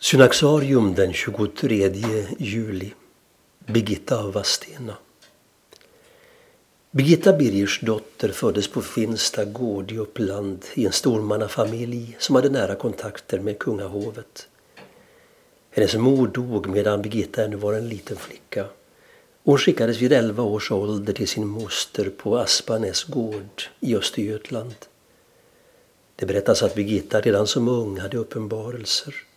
Synaxarium den 23 juli. Birgitta av Vadstena. Birgitta Birgersdotter föddes på Finsta gård i Uppland i en stormannafamilj som hade nära kontakter med kungahovet. Hennes mor dog medan Birgitta ännu var en liten flicka. Hon skickades vid 11 års ålder till sin moster på Aspanäs gård i Östergötland. Det berättas att Birgitta redan som ung hade uppenbarelser.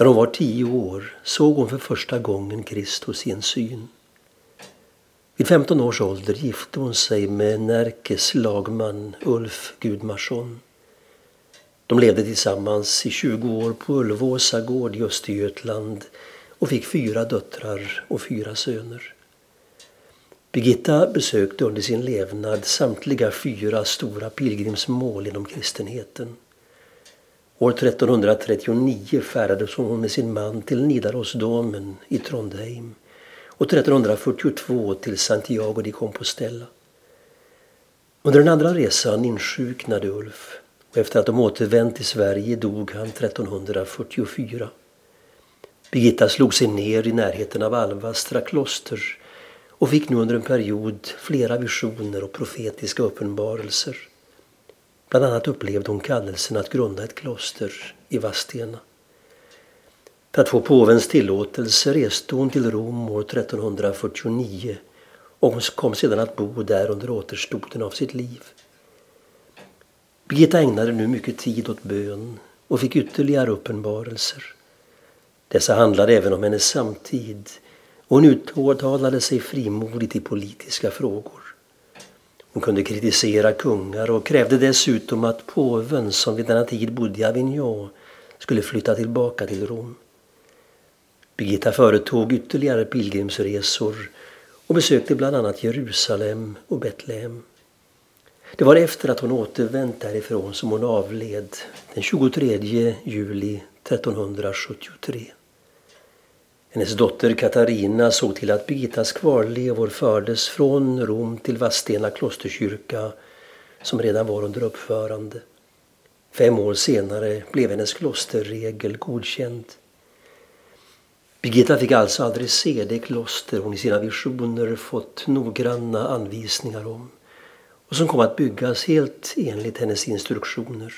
När hon var tio år såg hon för första gången Kristus i en syn. Vid 15 års ålder gifte hon sig med Närkes lagman Ulf Gudmarsson. De levde tillsammans i 20 år på Ulvåsa gård i Östergötland och fick fyra döttrar och fyra söner. Birgitta besökte under sin levnad samtliga fyra stora pilgrimsmål inom kristenheten. År 1339 färdades hon med sin man till Nidarosdomen i Trondheim och 1342 till Santiago de Compostela. Under den andra resan insjuknade Ulf och efter att de återvänt till Sverige dog han 1344. Birgitta slog sig ner i närheten av Alvastra kloster och fick nu under en period flera visioner och profetiska uppenbarelser. Bland annat upplevde hon kallelsen att grunda ett kloster i Vadstena. För att få påvens tillåtelse reste hon till Rom år 1349 och hon kom sedan att bo där under återstoden av sitt liv. Birgitta ägnade nu mycket tid åt bön och fick ytterligare uppenbarelser. Dessa handlade även om hennes samtid och hon uttalade sig frimodigt i politiska frågor. Hon kunde kritisera kungar och krävde dessutom att påven som vid denna tid bodde i Avignon skulle flytta tillbaka till Rom. Birgitta företog ytterligare pilgrimsresor och besökte bland annat Jerusalem och Betlehem. Det var efter att hon återvänt därifrån som hon avled den 23 juli 1373. Hennes dotter Katarina såg till att Birgittas kvarlevor fördes från Rom till Vadstena klosterkyrka som redan var under uppförande. Fem år senare blev hennes klosterregel godkänd. Birgitta fick alltså aldrig se det kloster hon i sina visioner fått noggranna anvisningar om och som kom att byggas helt enligt hennes instruktioner.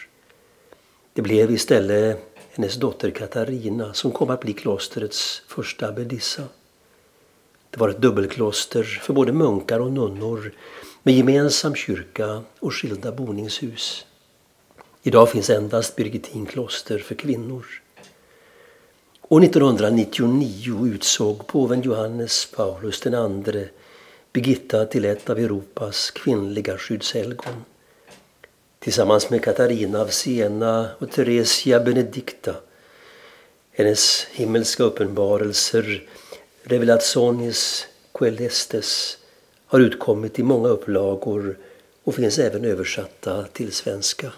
Det blev istället hennes dotter Katarina som kom att bli klostrets första abbedissa. Det var ett dubbelkloster för både munkar och nunnor med gemensam kyrka och skilda boningshus. Idag finns endast Birgitinkloster för kvinnor. År 1999 utsåg påven Johannes Paulus II Birgitta till ett av Europas kvinnliga skyddshelgon. Tillsammans med Katarina av Siena och Theresia Benedicta. Hennes himmelska uppenbarelser, Revelationis Coelestes, har utkommit i många upplagor och finns även översatta till svenska.